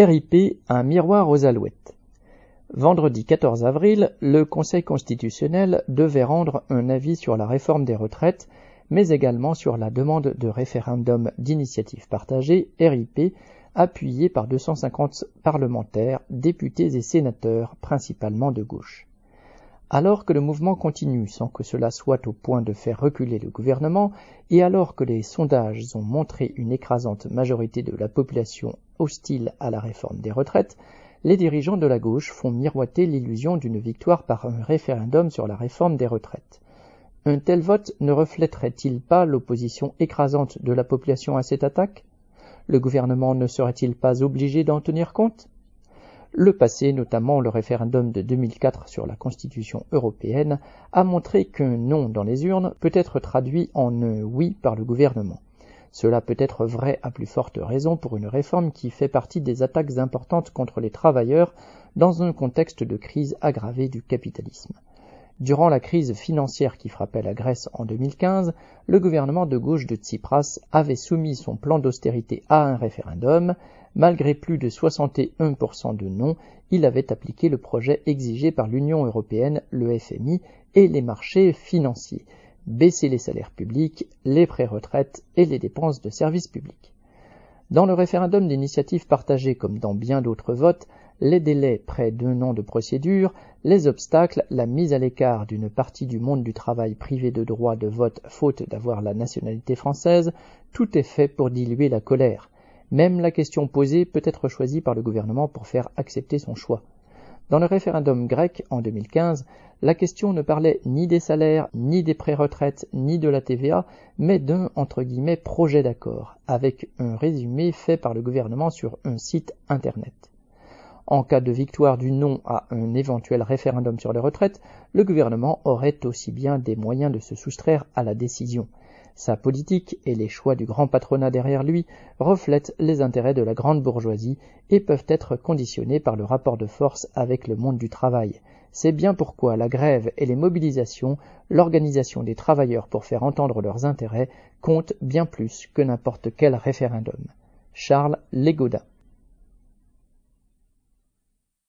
RIP, un miroir aux alouettes. Vendredi 14 avril, le Conseil constitutionnel devait rendre un avis sur la réforme des retraites, mais également sur la demande de référendum d'initiative partagée, RIP, appuyée par 250 parlementaires, députés et sénateurs, principalement de gauche. Alors que le mouvement continue sans que cela soit au point de faire reculer le gouvernement, et alors que les sondages ont montré une écrasante majorité de la population hostile à la réforme des retraites, les dirigeants de la gauche font miroiter l'illusion d'une victoire par un référendum sur la réforme des retraites. Un tel vote ne reflèterait-il pas l'opposition écrasante de la population à cette attaque? Le gouvernement ne serait-il pas obligé d'en tenir compte? Le passé, notamment le référendum de 2004 sur la Constitution européenne, a montré qu'un non dans les urnes peut être traduit en un oui par le gouvernement. Cela peut être vrai à plus forte raison pour une réforme qui fait partie des attaques importantes contre les travailleurs dans un contexte de crise aggravée du capitalisme. Durant la crise financière qui frappait la Grèce en 2015, le gouvernement de gauche de Tsipras avait soumis son plan d'austérité à un référendum, Malgré plus de 61% de non, il avait appliqué le projet exigé par l'Union européenne, le FMI et les marchés financiers, baisser les salaires publics, les pré-retraites et les dépenses de services publics. Dans le référendum d'initiative partagée comme dans bien d'autres votes, les délais près d'un an de procédure, les obstacles, la mise à l'écart d'une partie du monde du travail privé de droit de vote faute d'avoir la nationalité française, tout est fait pour diluer la colère. Même la question posée peut être choisie par le gouvernement pour faire accepter son choix. Dans le référendum grec en 2015, la question ne parlait ni des salaires, ni des pré-retraites, ni de la TVA, mais d'un entre guillemets projet d'accord, avec un résumé fait par le gouvernement sur un site internet. En cas de victoire du non à un éventuel référendum sur les retraites, le gouvernement aurait aussi bien des moyens de se soustraire à la décision. Sa politique et les choix du grand patronat derrière lui reflètent les intérêts de la grande bourgeoisie et peuvent être conditionnés par le rapport de force avec le monde du travail. C'est bien pourquoi la grève et les mobilisations, l'organisation des travailleurs pour faire entendre leurs intérêts comptent bien plus que n'importe quel référendum. Charles Legoda